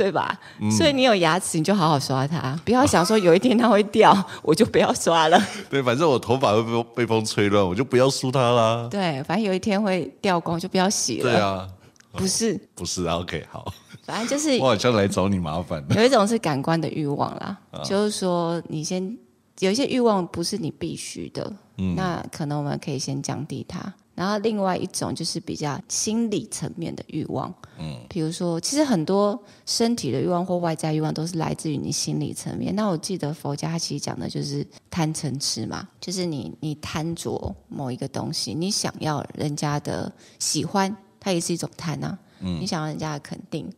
[SPEAKER 1] 对吧？嗯、所以你有牙齿，你就好好刷它，不要想说有一天它会掉，(laughs) 我就不要刷了。(laughs)
[SPEAKER 2] 对，反正我头发会被被风吹乱，我就不要梳它啦。
[SPEAKER 1] 对，反正有一天会掉光，就不要洗了。
[SPEAKER 2] 对啊，
[SPEAKER 1] 不是，
[SPEAKER 2] 哦、(laughs) 不是，OK，好。
[SPEAKER 1] 反正就是
[SPEAKER 2] 我好像来找你麻烦。
[SPEAKER 1] 有一种是感官的欲望啦，啊、就是说你先。有一些欲望不是你必须的，嗯，那可能我们可以先降低它。然后另外一种就是比较心理层面的欲望，嗯，比如说，其实很多身体的欲望或外在欲望都是来自于你心理层面。那我记得佛家其实讲的就是贪嗔痴嘛，就是你你贪着某一个东西，你想要人家的喜欢，它也是一种贪啊，嗯，你想要人家的肯定。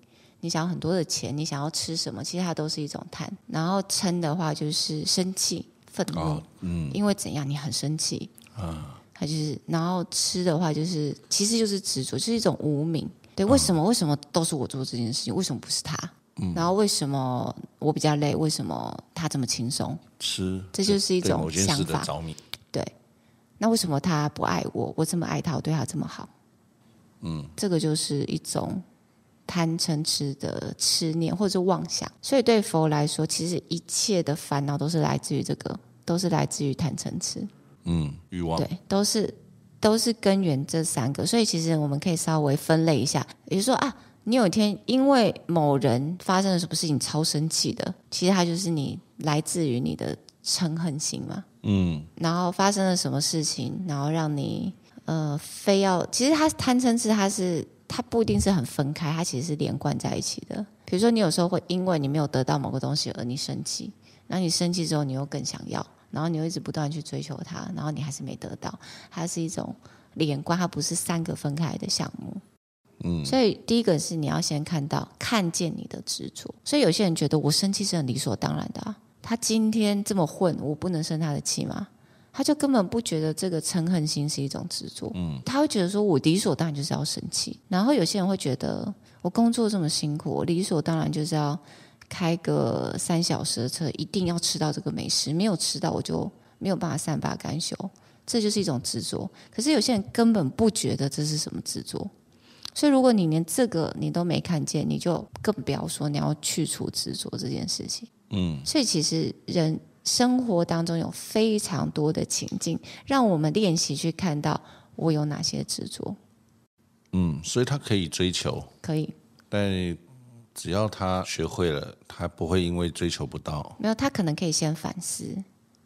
[SPEAKER 1] 你想要很多的钱，你想要吃什么，其实它都是一种贪。然后嗔的话就是生气、愤怒，哦、嗯，因为怎样你很生气啊，它就是。然后吃的话就是，其实就是执着，就是一种无名。对，为什么？为什么都是我做这件事情？为什么不是他？嗯、然后为什么我比较累？为什么他这么轻松？
[SPEAKER 2] 吃，
[SPEAKER 1] 这就是一种想法。对，那为什么他不爱我？我这么爱他，我对他这么好。嗯，这个就是一种。贪嗔痴的痴念或者是妄想，所以对佛来说，其实一切的烦恼都是来自于这个，都是来自于贪嗔痴。嗯，欲望。对，都是都是根源这三个。所以其实我们可以稍微分类一下，比如说啊，你有一天因为某人发生了什么事情超生气的，其实它就是你来自于你的嗔恨心嘛。嗯。然后发生了什么事情，然后让你呃非要，其实它贪嗔痴，它是。它不一定是很分开，它其实是连贯在一起的。比如说，你有时候会因为你没有得到某个东西而你生气，然后你生气之后你又更想要，然后你又一直不断去追求它，然后你还是没得到。它是一种连贯，它不是三个分开的项目。嗯，所以第一个是你要先看到、看见你的执着。所以有些人觉得我生气是很理所当然的啊，他今天这么混，我不能生他的气吗？他就根本不觉得这个嗔恨心是一种执着，嗯，他会觉得说，我理所当然就是要生气。然后有些人会觉得，我工作这么辛苦，我理所当然就是要开个三小时的车，一定要吃到这个美食，没有吃到我就没有办法善罢甘休，这就是一种执着。可是有些人根本不觉得这是什么执着，所以如果你连这个你都没看见，你就更不要说你要去除执着这件事情，嗯。所以其实人。生活当中有非常多的情境，让我们练习去看到我有哪些执着。
[SPEAKER 2] 嗯，所以他可以追求，
[SPEAKER 1] 可以，
[SPEAKER 2] 但只要他学会了，他不会因为追求不到，
[SPEAKER 1] 没有，他可能可以先反思。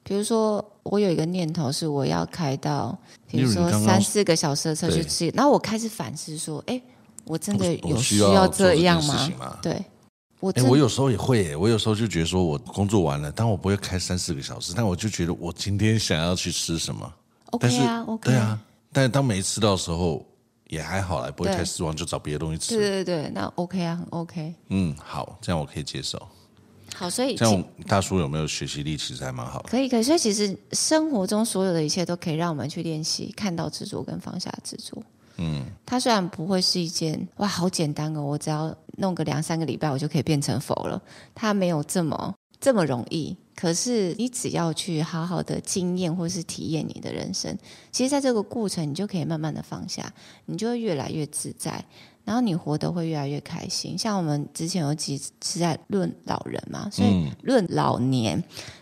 [SPEAKER 1] 比如说，我有一个念头是我要开到，比如说三四个小时的车去吃，然后我开始反思说，哎，我真的有需要这样吗？对。
[SPEAKER 2] 我哎，我有时候也会，我有时候就觉得说，我工作完了，但我不会开三四个小时，但我就觉得我今天想要去吃什么。
[SPEAKER 1] OK 啊，OK。
[SPEAKER 2] 对啊，但是当没吃到的时候，也还好啦，不会太失望，就找别的东西吃。
[SPEAKER 1] 对对对，那 OK 啊，很 OK。
[SPEAKER 2] 嗯，好，这样我可以接受。
[SPEAKER 1] 好，所以
[SPEAKER 2] 这样大叔有没有学习力？其实还蛮好的。
[SPEAKER 1] 可以，可以。所以其实生活中所有的一切都可以让我们去练习看到执着跟放下执着。嗯，它虽然不会是一件哇，好简单哦，我只要弄个两三个礼拜，我就可以变成佛了。它没有这么这么容易。可是你只要去好好的经验或是体验你的人生，其实在这个过程，你就可以慢慢的放下，你就会越来越自在，然后你活得会越来越开心。像我们之前有几次在论老人嘛，所以论老年，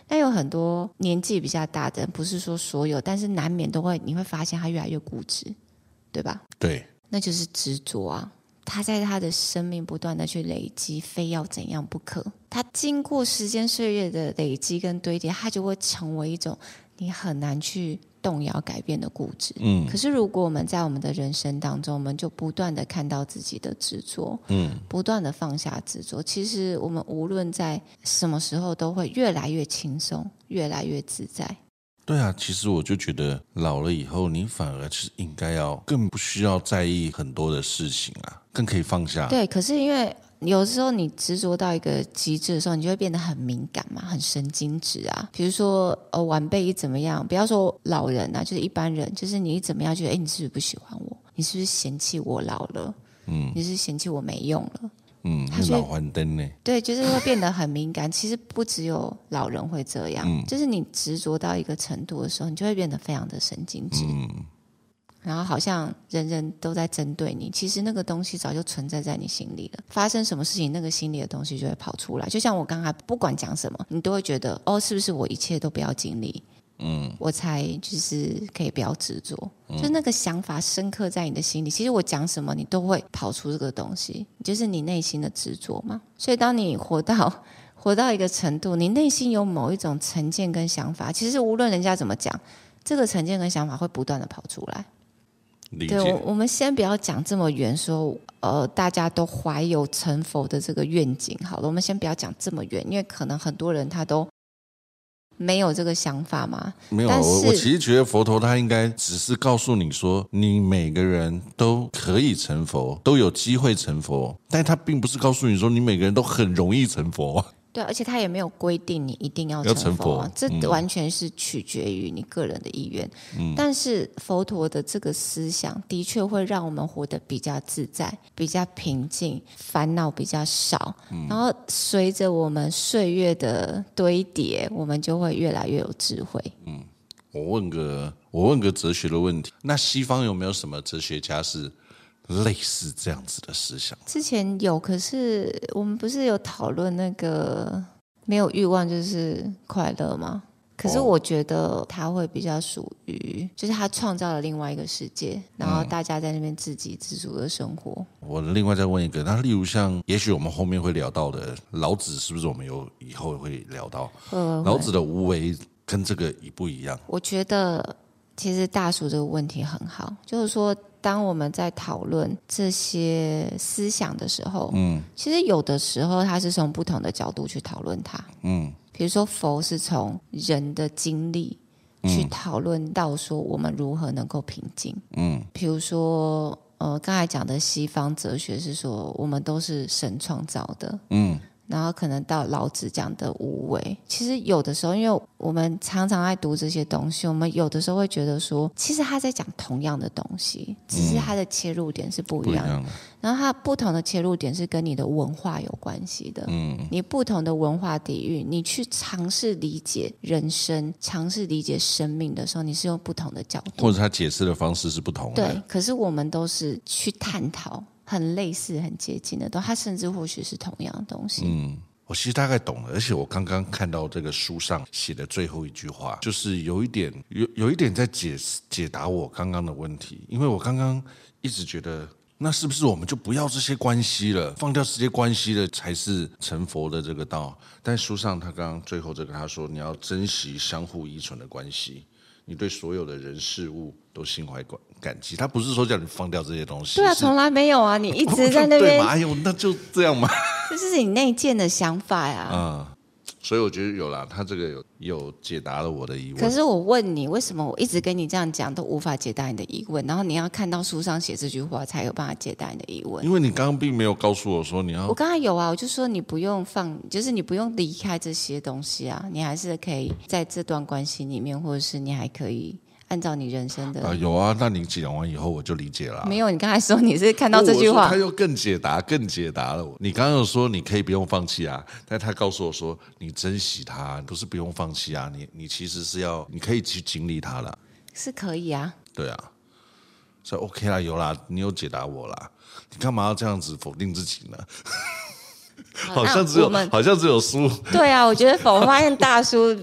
[SPEAKER 1] 那有很多年纪比较大的人，不是说所有，但是难免都会，你会发现他越来越固执。对吧？
[SPEAKER 2] 对，
[SPEAKER 1] 那就是执着啊！他在他的生命不断的去累积，非要怎样不可。他经过时间岁月的累积跟堆叠，他就会成为一种你很难去动摇改变的固执。嗯。可是如果我们在我们的人生当中，我们就不断的看到自己的执着，嗯，不断的放下执着，其实我们无论在什么时候，都会越来越轻松，越来越自在。
[SPEAKER 2] 对啊，其实我就觉得老了以后，你反而是应该要更不需要在意很多的事情啊，更可以放下。
[SPEAKER 1] 对，可是因为有时候你执着到一个极致的时候，你就会变得很敏感嘛，很神经质啊。比如说，呃，晚辈一怎么样，不要说老人啊，就是一般人，就是你一怎么样，觉得哎，你是不是不喜欢我？你是不是嫌弃我老了？嗯，你是，嫌弃我没用了？
[SPEAKER 2] 嗯，他老黄灯呢？
[SPEAKER 1] 对，就是会变得很敏感。其实不只有老人会这样，嗯、就是你执着到一个程度的时候，你就会变得非常的神经质。嗯，然后好像人人都在针对你，其实那个东西早就存在在你心里了。发生什么事情，那个心里的东西就会跑出来。就像我刚才不管讲什么，你都会觉得哦，是不是我一切都不要经历？嗯，我才就是可以不要执着，嗯、就那个想法深刻在你的心里。其实我讲什么，你都会跑出这个东西，就是你内心的执着嘛。所以当你活到 (laughs) 活到一个程度，你内心有某一种成见跟想法，其实无论人家怎么讲，这个成见跟想法会不断的跑出来。
[SPEAKER 2] 理解。
[SPEAKER 1] 对，我我们先不要讲这么远，说呃，大家都怀有成佛的这个愿景。好了，我们先不要讲这么远，因为可能很多人他都。没有这个想法嘛？
[SPEAKER 2] 没有，我我其实觉得佛陀他应该只是告诉你说，你每个人都可以成佛，都有机会成佛，但他并不是告诉你说，你每个人都很容易成佛。
[SPEAKER 1] 对，而且他也没有规定你一定要成佛，成佛这完全是取决于你个人的意愿。嗯，但是佛陀的这个思想的确会让我们活得比较自在、比较平静，烦恼比较少。嗯，然后随着我们岁月的堆叠，我们就会越来越有智慧。
[SPEAKER 2] 嗯，我问个我问个哲学的问题，那西方有没有什么哲学家是？类似这样子的思想，
[SPEAKER 1] 之前有，可是我们不是有讨论那个没有欲望就是快乐吗？可是我觉得他会比较属于，就是他创造了另外一个世界，然后大家在那边自给自足的生活。
[SPEAKER 2] 嗯，我另外再问一个，那例如像，也许我们后面会聊到的老子，是不是我们有以后会聊到？会会会。老子的无为跟这个一不一样？
[SPEAKER 1] 我觉得其实大叔这个问题很好，就是说。当我们在讨论这些思想的时候，嗯，其实有的时候他是从不同的角度去讨论它，嗯，比如说佛是从人的经历去讨论到说我们如何能够平静，嗯，比如说呃刚才讲的西方哲学是说我们都是神创造的，嗯。然后可能到老子讲的无为，其实有的时候，因为我们常常爱读这些东西，我们有的时候会觉得说，其实他在讲同样的东西，只是他的切入点是不一样的。嗯，然后他不同的切入点是跟你的文化有关系的。嗯，你不同的文化底蕴，你去尝试理解人生、尝试理解生命的时候，你是用不同的角度，
[SPEAKER 2] 或者他解释的方式是不同的。
[SPEAKER 1] 对，可是我们都是去探讨。很类似、很接近的，都它甚至或许是同样的东西。
[SPEAKER 2] 嗯，我其实大概懂了，而且我刚刚看到这个书上写的最后一句话，就是有一点有有一点在解解答我刚刚的问题，因为我刚刚一直觉得那是不是我们就不要这些关系了？放掉这些关系了，才是成佛的这个道。但书上他刚刚最后这个他说，你要珍惜相互依存的关系，你对所有的人事物都心怀感感激。他不是说叫你放掉这些东西，
[SPEAKER 1] 对啊，从来没有啊，你一直在那边。(laughs)
[SPEAKER 2] 哎呦？那就这样嘛？(laughs)
[SPEAKER 1] 这是你内建的想法呀。
[SPEAKER 2] 嗯。所以我觉得有啦，他这个有有解答了我的疑问。
[SPEAKER 1] 可是我问你，为什么我一直跟你这样讲都无法解答你的疑问？然后你要看到书上写这句话，才有办法解答你的疑问。
[SPEAKER 2] 因为你刚刚并没有告诉我说你要。
[SPEAKER 1] 我刚刚有啊，我就说你不用放，就是你不用离开这些东西啊，你还是可以在这段关系里面，或者是你还可以。按照你人生的
[SPEAKER 2] 啊，有啊，那你讲完以后我就理解了。
[SPEAKER 1] 没有，你刚才说你是看到这句话，
[SPEAKER 2] 他又更解答，更解答了我。你刚刚又说你可以不用放弃啊，但他告诉我说你珍惜他，不是不用放弃啊，你你其实是要你可以去经历他了，
[SPEAKER 1] 是可以啊。
[SPEAKER 2] 对啊，所以 OK 啦，有啦，你有解答我啦。你干嘛要这样子否定自己呢？好，(laughs) 像只有好像只有输。
[SPEAKER 1] 对啊，我觉得否，我发现大叔。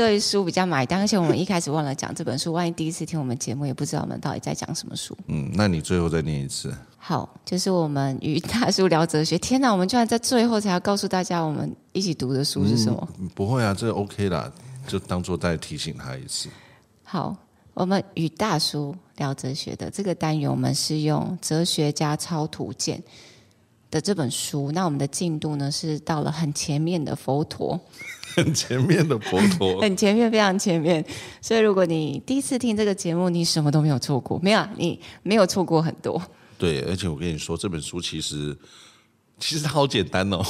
[SPEAKER 1] 对书比较买单，而且我们一开始忘了讲这本书，万一第一次听我们节目，也不知道我们到底在讲什么书。
[SPEAKER 2] 嗯，那你最后再念一次。
[SPEAKER 1] 好，就是我们与大叔聊哲学。天哪，我们居然在最后才要告诉大家我们一起读的书是什么？
[SPEAKER 2] 嗯，不会啊，这 OK 啦，就当做再提醒他一次。
[SPEAKER 1] 好，我们与大叔聊哲学的这个单元，我们是用《哲学家超图鉴》的这本书。那我们的进度呢，是到了很前面的佛陀。
[SPEAKER 2] 很前面的佛陀，(laughs)
[SPEAKER 1] 很前面，非常前面。所以，如果你第一次听这个节目，你什么都没有错过，没有，你没有错过很多。
[SPEAKER 2] 对，而且我跟你说，这本书其实其实好简单哦。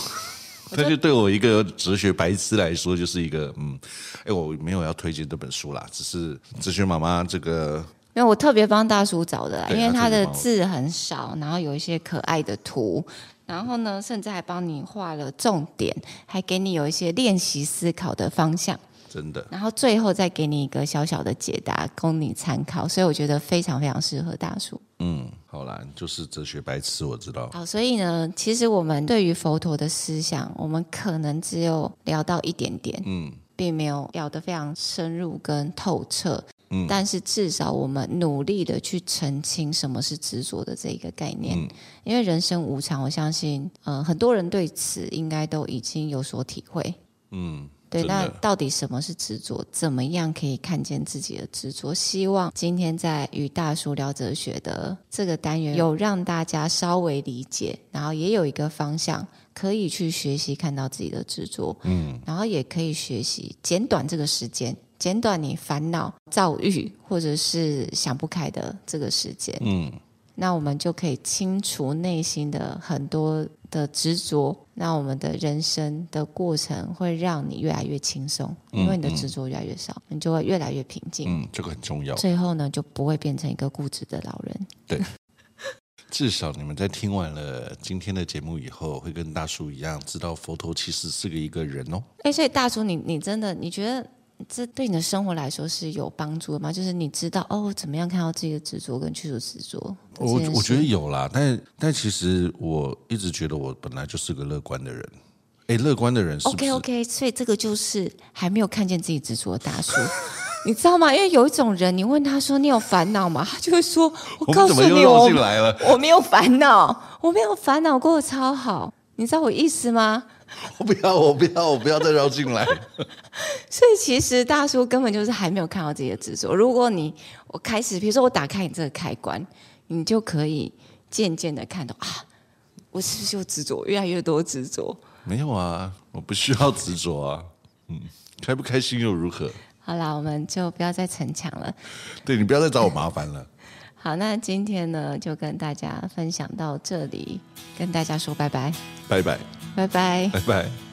[SPEAKER 2] 但 (laughs) 就对我一个哲学白痴来说，就是一个嗯，哎，我没有要推荐这本书啦，只是哲学妈妈这个，
[SPEAKER 1] 因为我特别帮大叔找的啦，因为他的字很少，然后有一些可爱的图。然后呢，甚至还帮你画了重点，还给你有一些练习思考的方向。
[SPEAKER 2] 真的。
[SPEAKER 1] 然后最后再给你一个小小的解答，供你参考。所以我觉得非常非常适合大叔。
[SPEAKER 2] 嗯，好啦，就是哲学白痴，我知道。
[SPEAKER 1] 好，所以呢，其实我们对于佛陀的思想，我们可能只有聊到一点点，嗯，并没有聊得非常深入跟透彻。嗯，但是至少我们努力的去澄清什么是执着的这一个概念，嗯，因为人生无常，我相信，呃，很多人对此应该都已经有所体会。嗯，对，那到底什么是执着？怎么样可以看见自己的执着？希望今天在与大叔聊哲学的这个单元，有让大家稍微理解，然后也有一个方向可以去学习看到自己的执着。嗯，然后也可以学习简短这个时间。简短你烦恼、躁郁或者是想不开的这个时间，嗯，那我们就可以清除内心的很多的执着，那我们的人生的过程会让你越来越轻松，因为你的执着越来越少，你就会越来越平静。
[SPEAKER 2] 嗯，这个很重要。
[SPEAKER 1] 最后呢，就不会变成一个固执的老人。
[SPEAKER 2] 对，(laughs) 至少你们在听完了今天的节目以后，会跟大叔一样，知道佛陀其实是个一个人哦。
[SPEAKER 1] 哎，所以大叔，你你真的你觉得？这对你的生活来说是有帮助的吗？就是你知道哦，怎么样看到自己的执着跟去除执着？
[SPEAKER 2] 我我觉得有啦，但但其实我一直觉得我本来就是个乐观的人。哎，乐观的人是是
[SPEAKER 1] ？OK OK，所以这个就是还没有看见自己执着的大叔，(laughs) 你知道吗？因为有一种人，你问他说你有烦恼吗？他就会说：(laughs) 我告诉你，我我没有烦恼，我没有烦恼，过得超好。你知道我意思吗？(laughs)
[SPEAKER 2] 我不要，我不要，我不要再绕进来。(laughs)
[SPEAKER 1] 所以其实大叔根本就是还没有看到自己的执着。如果你我开始，比如说我打开你这个开关，你就可以渐渐的看到啊，我是不是有执着？越来越多执着？
[SPEAKER 2] 没有啊，我不需要执着啊。(laughs) 嗯，开不开心又如何？
[SPEAKER 1] 好啦，我们就不要再逞强了。
[SPEAKER 2] 对，你不要再找我麻烦了。
[SPEAKER 1] 好，那今天呢，就跟大家分享到这里，跟大家说拜拜，
[SPEAKER 2] 拜拜，
[SPEAKER 1] 拜拜，
[SPEAKER 2] 拜拜。